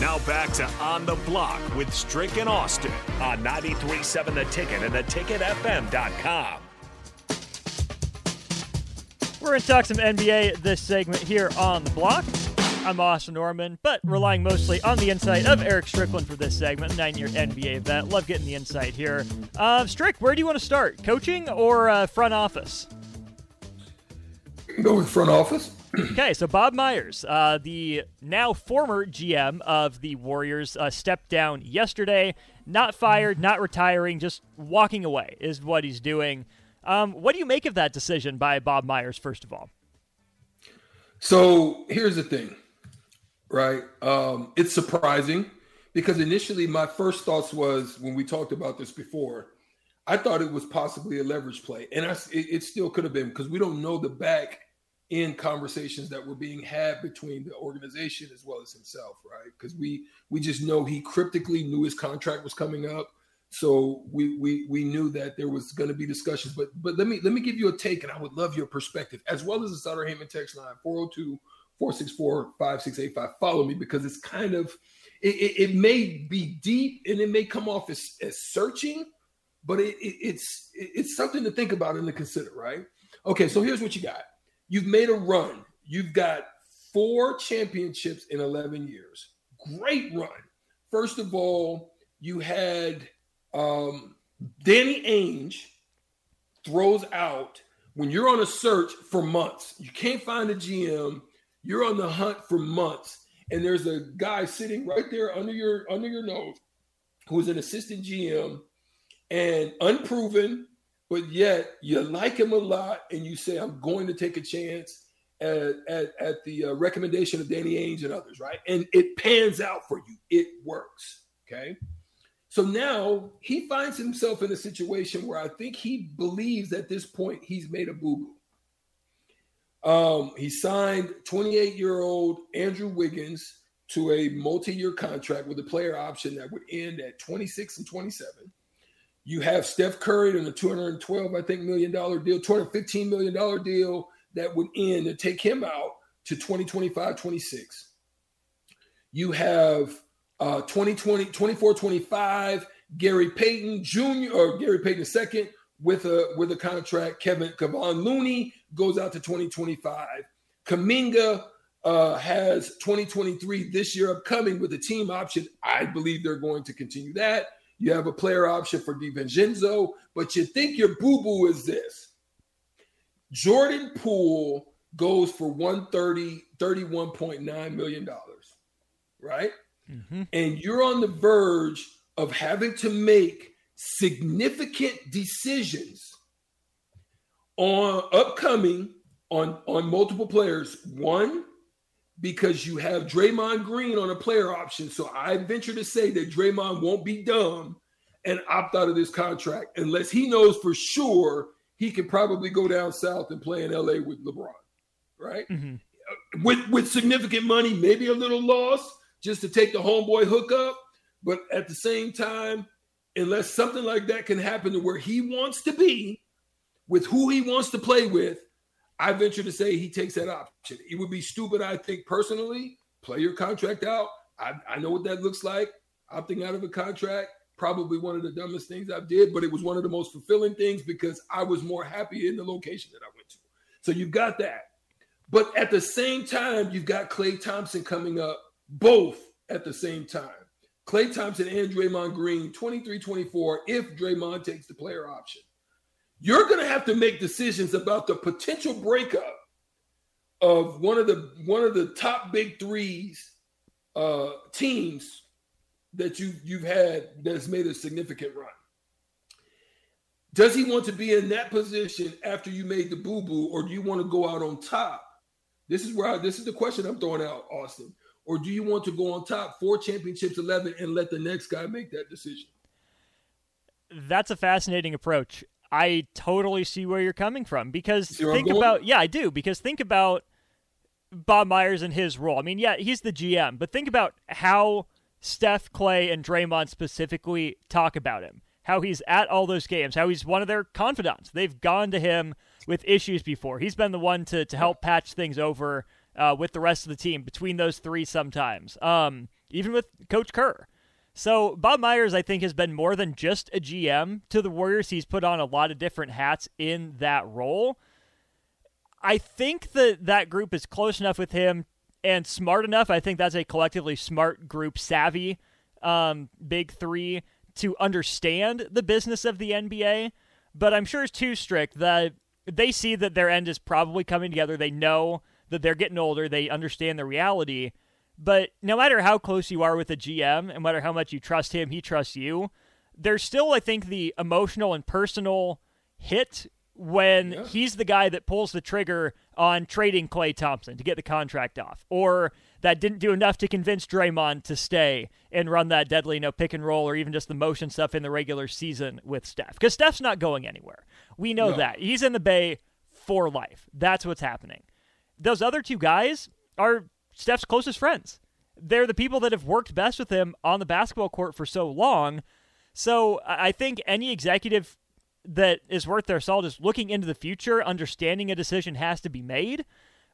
Now back to On the Block with Strick and Austin on 93.7 The Ticket and theticketfm.com. We're going to talk some NBA this segment here on the block. I'm Austin Norman, but relying mostly on the insight of Eric Strickland for this segment, nine year NBA vet. Love getting the insight here. Uh, Strick, where do you want to start? Coaching or uh, front office? Go with front office. Okay, so Bob Myers, uh, the now former GM of the Warriors, uh, stepped down yesterday. Not fired, not retiring, just walking away is what he's doing. Um, what do you make of that decision by Bob Myers, first of all? So here's the thing right? Um, it's surprising because initially my first thoughts was when we talked about this before, I thought it was possibly a leverage play, and I, it, it still could have been because we don't know the back end conversations that were being had between the organization as well as himself, right? Because we we just know he cryptically knew his contract was coming up, so we we we knew that there was going to be discussions. But but let me let me give you a take, and I would love your perspective as well as the Sutter Heyman text line 402 464 5685. Follow me because it's kind of, it, it, it, may be deep and it may come off as, as searching, but it, it, it's it's something to think about and to consider, right? Okay, so here's what you got. You've made a run. You've got four championships in 11 years. Great run. First of all, you had um, Danny Ainge throws out when you're on a search for months. You can't find a GM you're on the hunt for months, and there's a guy sitting right there under your under your nose who's an assistant GM and unproven, but yet you like him a lot, and you say, "I'm going to take a chance." At, at, at the uh, recommendation of Danny Ainge and others, right? And it pans out for you. It works. Okay. So now he finds himself in a situation where I think he believes at this point he's made a boo boo. Um, he signed 28 year old Andrew Wiggins to a multi year contract with a player option that would end at 26 and 27. You have Steph Curry in a 212, I think, million dollar deal, 215 million dollar deal that would end and take him out to 2025, 26. You have uh 2020, 24, 25, Gary Payton Jr. or Gary Payton II with a with a contract. Kevin Kevon Looney goes out to 2025. Kuminga uh, has 2023 this year upcoming with a team option. I believe they're going to continue that. You have a player option for DiVincenzo, but you think your boo boo is this. Jordan Poole goes for 130, $31.9 million, right? Mm-hmm. And you're on the verge of having to make significant decisions on upcoming on on multiple players. One, because you have Draymond Green on a player option. So I venture to say that Draymond won't be dumb and opt out of this contract unless he knows for sure he can probably go down south and play in LA with LeBron, right? Mm-hmm. With with significant money, maybe a little loss just to take the homeboy hookup, but at the same time, unless something like that can happen to where he wants to be with who he wants to play with, I venture to say he takes that option. It would be stupid, I think, personally. Play your contract out. I, I know what that looks like. Opting out of a contract, probably one of the dumbest things I've did, but it was one of the most fulfilling things because I was more happy in the location that I went to. So you've got that. But at the same time, you've got Klay Thompson coming up, both at the same time. Klay Thompson and Draymond Green, 23 24, if Draymond takes the player option. You're going to have to make decisions about the potential breakup of one of the one of the top big threes uh, teams that you you've had that's made a significant run. Does he want to be in that position after you made the boo boo, or do you want to go out on top? This is where I, this is the question I'm throwing out, Austin or do you want to go on top four championships 11 and let the next guy make that decision that's a fascinating approach i totally see where you're coming from because think about yeah i do because think about bob myers and his role i mean yeah he's the gm but think about how steph Klay, and draymond specifically talk about him how he's at all those games how he's one of their confidants they've gone to him with issues before he's been the one to, to help patch things over uh, with the rest of the team between those three sometimes. Um, even with Coach Kerr. So Bob Myers, I think, has been more than just a GM to the Warriors. He's put on a lot of different hats in that role. I think that that group is close enough with him and smart enough. I think that's a collectively smart group, savvy, um, big three to understand the business of the NBA. But I'm sure it's too strict that they see that their end is probably coming together. They know that they're getting older. They understand the reality. But no matter how close you are with a GM, and no matter how much you trust him, he trusts you. There's still, I think, the emotional and personal hit when yeah. he's the guy that pulls the trigger on trading Klay Thompson to get the contract off, or that didn't do enough to convince Draymond to stay and run that deadly you know, pick and roll or even just the motion stuff in the regular season with Steph. Because Steph's not going anywhere. We know no. that. He's in the Bay for life. That's what's happening. Those other two guys are Steph's closest friends. They're the people that have worked best with him on the basketball court for so long. So I think any executive that is worth their salt is looking into the future, understanding a decision has to be made.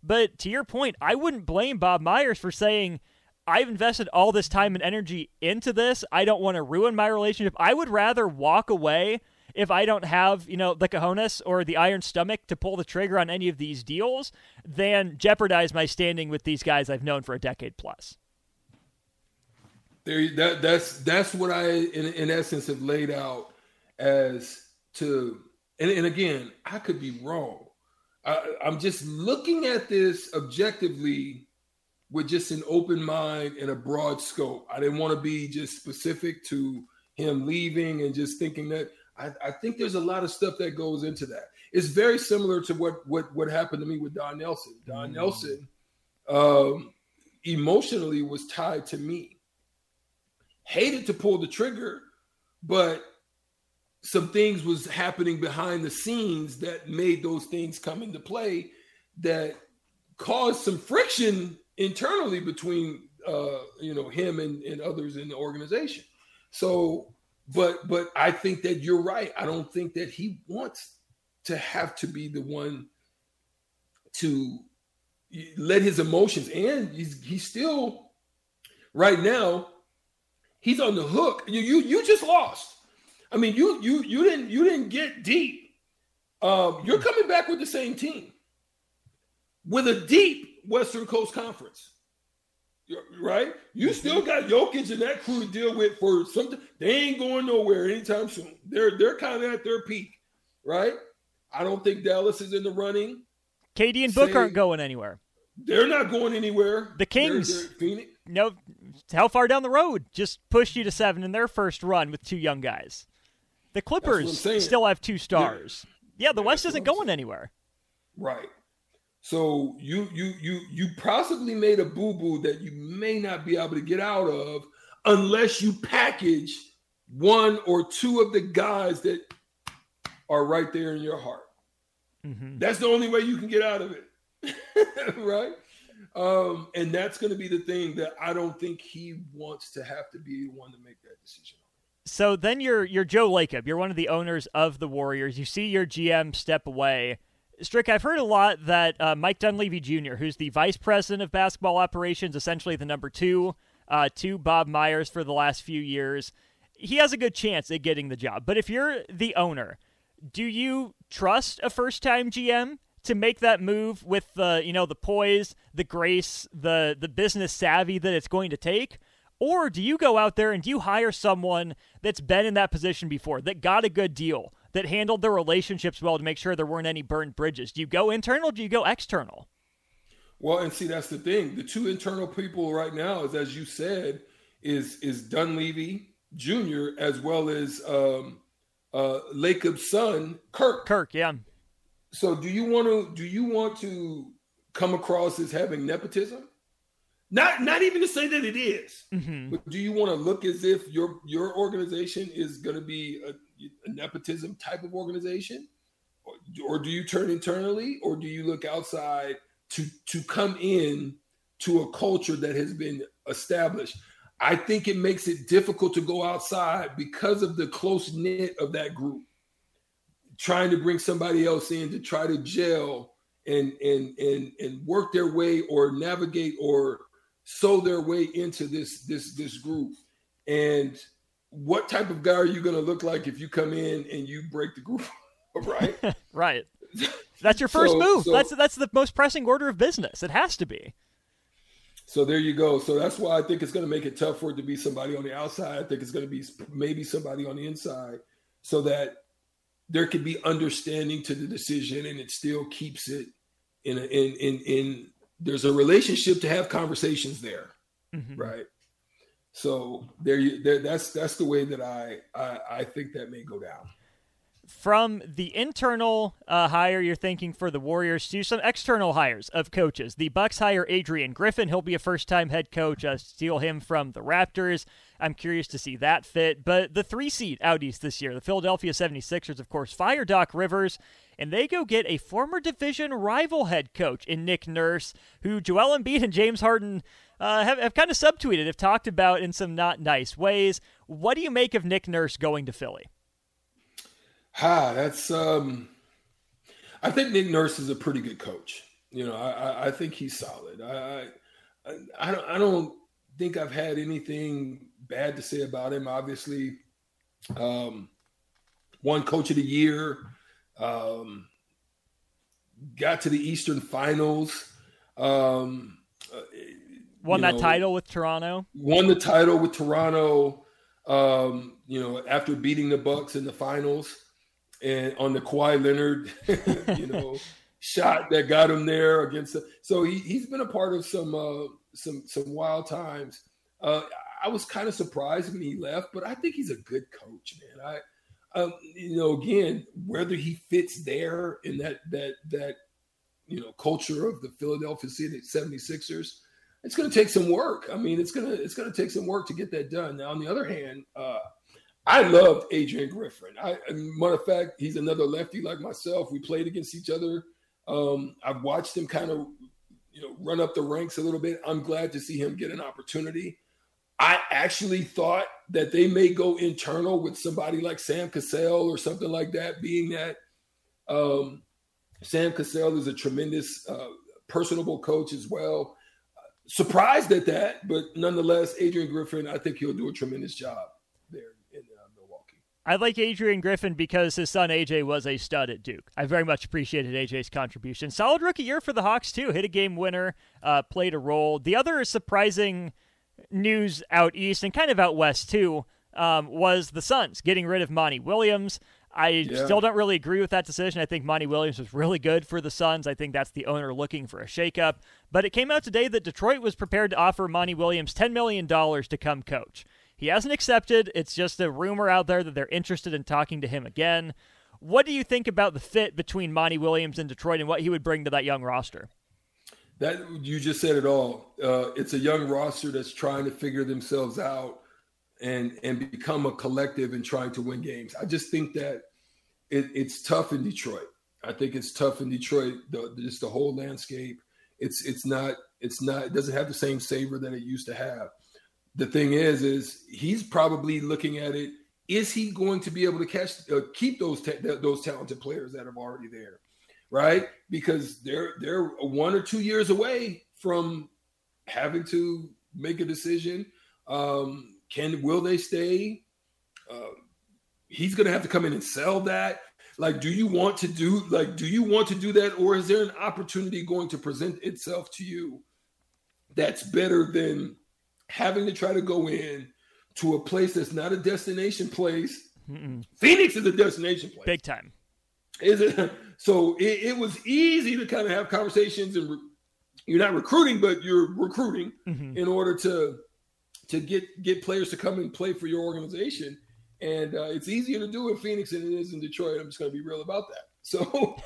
But to your point, I wouldn't blame Bob Myers for saying, I've invested all this time and energy into this. I don't want to ruin my relationship. I would rather walk away if I don't have, you know, the cojones or the iron stomach to pull the trigger on any of these deals then jeopardize my standing with these guys I've known for a decade plus. There, that, that's that's what I, in, in essence, have laid out as to and, and again i could be wrong I, i'm just looking at this objectively with just an open mind and a broad scope i didn't want to be just specific to him leaving and just thinking that I, I, think there's a lot of stuff that goes into that. It's very similar to what what what happened to me with Don Nelson. Don mm. Nelson um, emotionally was tied to me. Hated to pull the trigger, but some things was happening behind the scenes that made those things come into play that caused some friction internally between uh, you know him and, and others in the organization so but but i think that you're right. I don't think that he wants to have to be the one to let his emotions and he's he's still right now he's on the hook. You you, you just lost. I mean, you you you didn't you didn't get deep. Um, you're coming back with the same team with a deep Western Coast Conference, right? You mm-hmm. still got Jokic and that crew to deal with for something. They ain't going nowhere anytime soon. They're they're kind of at their peak, right? I don't think Dallas is in the running. KD and Book Say, aren't going anywhere. They're not going anywhere. The Kings, they're, they're Phoenix. No, how far down the road? Just pushed you to seven in their first run with two young guys. The Clippers still have two stars. Yeah, yeah the West isn't going anywhere. Right. So you you you you possibly made a boo boo that you may not be able to get out of unless you package one or two of the guys that are right there in your heart. Mm-hmm. That's the only way you can get out of it. right? Um, and that's going to be the thing that I don't think he wants to have to be the one to make that decision. So then you're you're Joe Lacob. You're one of the owners of the Warriors. You see your GM step away. Strick, I've heard a lot that uh, Mike Dunleavy Jr., who's the vice president of basketball operations, essentially the number two uh, to Bob Myers for the last few years, he has a good chance at getting the job. But if you're the owner, do you trust a first-time GM to make that move with the you know the poise, the grace, the the business savvy that it's going to take? Or do you go out there and do you hire someone that's been in that position before, that got a good deal, that handled their relationships well to make sure there weren't any burned bridges? Do you go internal? do you go external? Well, and see, that's the thing. The two internal people right now is, as you said, is is Dunleavy Jr. as well as um, uh, Lacob's son, Kirk. Kirk, yeah. So, do you want to do you want to come across as having nepotism? Not not even to say that it is, mm-hmm. but do you want to look as if your your organization is going to be a, a, nepotism type of organization, or, or do you turn internally, or do you look outside to to come in to a culture that has been established? I think it makes it difficult to go outside because of the close knit of that group. Trying to bring somebody else in to try to gel and and and and work their way or navigate or sew their way into this this this group. And what type of guy are you going to look like if you come in and you break the group? right? right. That's your first so, move. So, that's that's the most pressing order of business. It has to be. So there you go. So that's why I think it's going to make it tough for it to be somebody on the outside. I think it's going to be maybe somebody on the inside, so that there could be understanding to the decision, and it still keeps it in a, in in in. There's a relationship to have conversations there, mm-hmm. right? So there, you there. That's that's the way that I, I I think that may go down from the internal uh, hire you're thinking for the Warriors to some external hires of coaches. The Bucks hire Adrian Griffin. He'll be a first-time head coach. Uh, steal him from the Raptors. I'm curious to see that fit. But the three seed out east this year, the Philadelphia 76ers, of course, fire Doc Rivers, and they go get a former division rival head coach in Nick Nurse, who Joel Embiid and James Harden uh, have, have kind of subtweeted, have talked about in some not nice ways. What do you make of Nick Nurse going to Philly? Ha, that's um I think Nick Nurse is a pretty good coach. You know, I, I think he's solid. I, I I don't I don't think I've had anything bad to say about him. Obviously, um, one coach of the year, um, got to the Eastern Finals, um, uh, won that know, title with Toronto. Won the title with Toronto. Um, you know, after beating the Bucks in the finals and on the Kawhi Leonard, you know, shot that got him there against. The, so he he's been a part of some uh, some some wild times. Uh, I was kind of surprised when he left, but I think he's a good coach, man. I, um, you know, again, whether he fits there in that that that you know culture of the Philadelphia 76ers, it's going to take some work. I mean, it's gonna it's going to take some work to get that done. Now, on the other hand, uh, I loved Adrian Griffin. I, matter of fact, he's another lefty like myself. We played against each other. Um, I've watched him kind of, you know, run up the ranks a little bit. I'm glad to see him get an opportunity. I actually thought that they may go internal with somebody like Sam Cassell or something like that, being that um, Sam Cassell is a tremendous, uh, personable coach as well. Surprised at that, but nonetheless, Adrian Griffin, I think he'll do a tremendous job. There in uh, Milwaukee. I like Adrian Griffin because his son AJ was a stud at Duke. I very much appreciated AJ's contribution. Solid rookie year for the Hawks too. Hit a game winner, uh, played a role. The other surprising news out east and kind of out west too um, was the Suns getting rid of Monty Williams. I yeah. still don't really agree with that decision. I think Monty Williams was really good for the Suns. I think that's the owner looking for a shakeup. But it came out today that Detroit was prepared to offer Monty Williams $10 million to come coach. He hasn't accepted. It's just a rumor out there that they're interested in talking to him again. What do you think about the fit between Monty Williams and Detroit and what he would bring to that young roster? That you just said it all. Uh, it's a young roster that's trying to figure themselves out and and become a collective and trying to win games. I just think that it, it's tough in Detroit. I think it's tough in Detroit. The, just the whole landscape. It's it's not it's not it doesn't have the same savor that it used to have the thing is, is he's probably looking at it. Is he going to be able to catch, uh, keep those those talented players that are already there, right? Because they're they're one or two years away from having to make a decision. Um, can will they stay? Uh, he's going to have to come in and sell that. Like, do you want to do like do you want to do that, or is there an opportunity going to present itself to you that's better than having to try to go in to a place that's not a destination place. Mm-mm. Phoenix is a destination place, big time. Is it? So it, it was easy to kind of have conversations, and re- you're not recruiting, but you're recruiting mm-hmm. in order to to get get players to come and play for your organization. And uh, it's easier to do in Phoenix than it is in Detroit. I'm just going to be real about that. So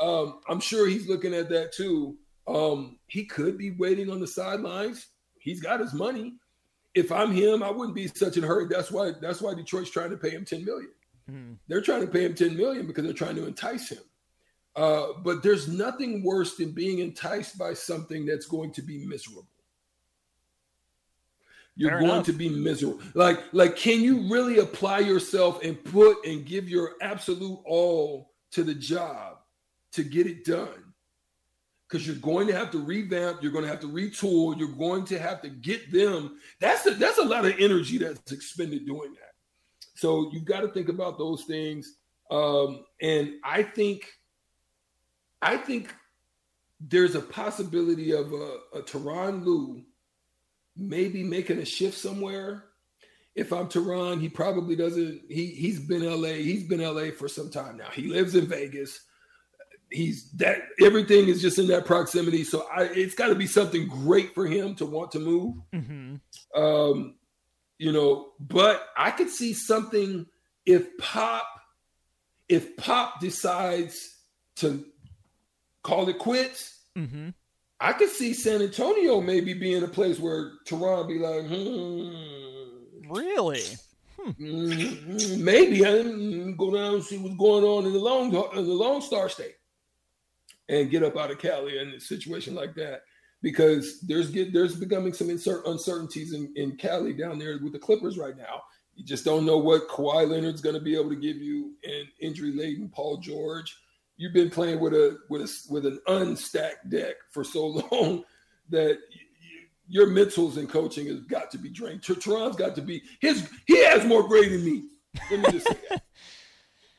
um, I'm sure he's looking at that too. Um, he could be waiting on the sidelines He's got his money. If I'm him, I wouldn't be such in a hurry. That's why that's why Detroit's trying to pay him 10 million. Hmm. They're trying to pay him 10 million because they're trying to entice him. Uh, but there's nothing worse than being enticed by something that's going to be miserable. You're Fair going enough. to be miserable. Like, like, can you really apply yourself and put and give your absolute all to the job to get it done? because you're going to have to revamp, you're going to have to retool, you're going to have to get them. That's a, that's a lot of energy that's expended doing that. So you've got to think about those things. Um, and I think, I think there's a possibility of a, a Tyronn Lue maybe making a shift somewhere. If I'm Tyronn, he probably doesn't. He he's been LA. He's been LA for some time now. He lives in Vegas. He's that everything is just in that proximity. So I, it's got to be something great for him to want to move. Mm-hmm. Um, you know, but I could see something if Pop, if Pop decides to call it quits. Mm-hmm. I could see San Antonio maybe being a place where Tyronn be like, hmm. Really? Hmm. Mm-hmm. Maybe I go down and see what's going on in the long in the Lone Star State, and get up out of Cali in a situation like that because there's get there's becoming some insert uncertainties in, in Cali down there with the Clippers right now. You just don't know what Kawhi Leonard's going to be able to give you, and injury laden Paul George you've been playing with a with a with an unstacked deck for so long that you, your mentals and coaching has got to be drained. Tyronn's got to be his. He has more grade than me. Let me just say that.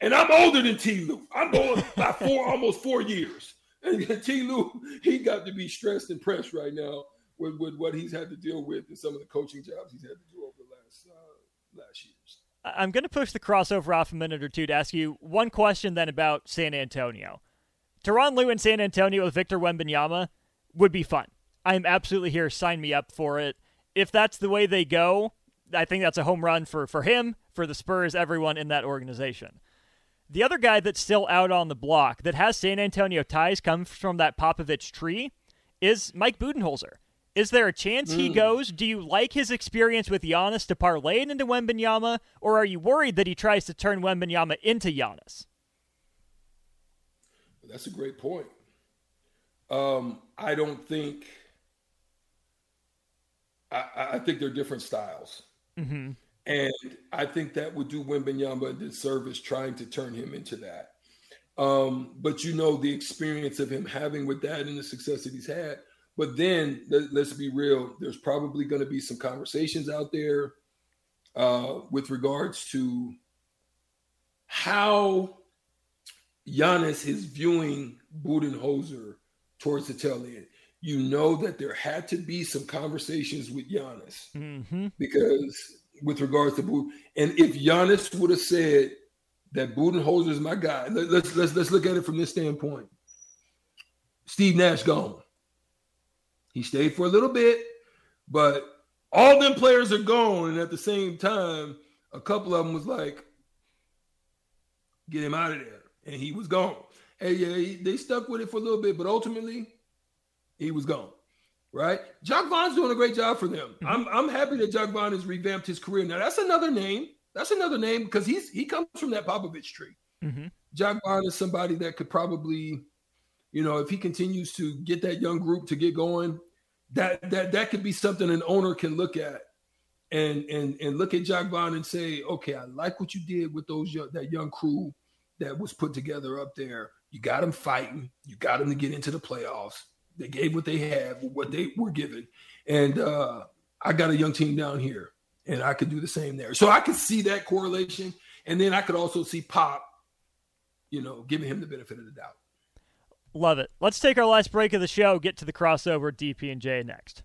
And I'm older than T. Lue. I'm older by four, almost four years. And T. Lue, he got to be stressed and pressed right now with, with what he's had to deal with and some of the coaching jobs he's had to do over the last uh, last years. I'm going to push the crossover off a minute or two to ask you one question then about San Antonio. Tyronn Lue in San Antonio with Victor Wembanyama would be fun. I'm absolutely here. Sign me up for it. If that's the way they go, I think that's a home run for, for him, for the Spurs, everyone in that organization. The other guy that's still out on the block that has San Antonio ties comes from that Popovich tree is Mike Budenholzer. Is there a chance mm. he goes? Do you like his experience with Giannis to parlay it into Wembanyama, or are you worried that he tries to turn Wembanyama into Giannis? That's a great point. Um, I don't think. I, I, think they're different styles, mm-hmm. and I think that would do Wembanyama a disservice trying to turn him into that. Um, but you know the experience of him having with that and the success that he's had but then let, us be real. There's probably going to be some conversations out there uh, with regards to how Giannis is viewing Budenholzer towards the tail end. You know that there had to be some conversations with Giannis mm-hmm. because with regards to Bud, and if Giannis would have said that Budenholzer is my guy, let, let's let's let's look at it from this standpoint. Steve Nash gone. He stayed for a little bit, but all them players are gone. And at the same time, a couple of them was like, get him out of there. And he was gone. Hey, yeah, he, they stuck with it for a little bit, but ultimately, he was gone. Right? Jacque Vaughn's doing a great job for them. Mm-hmm. I'm, I'm happy that Jacque Vaughn has revamped his career. Now, that's another name. That's another name because he's he comes from that Popovich tree. Mm-hmm. Jacque Vaughn is somebody that could probably you know, if he continues to get that young group to get going, that that that could be something an owner can look at and and and look at Jacque Vaughn and say, okay, I like what you did with those young, that young crew that was put together up there. You got them fighting. You got them to get into the playoffs. They gave what they have, what they were given, and uh, I got a young team down here, and I could do the same there. So I could see that correlation, and then I could also see Pop, you know, giving him the benefit of the doubt. Love it. Let's take our last break of the show, get to the crossover DP and J next.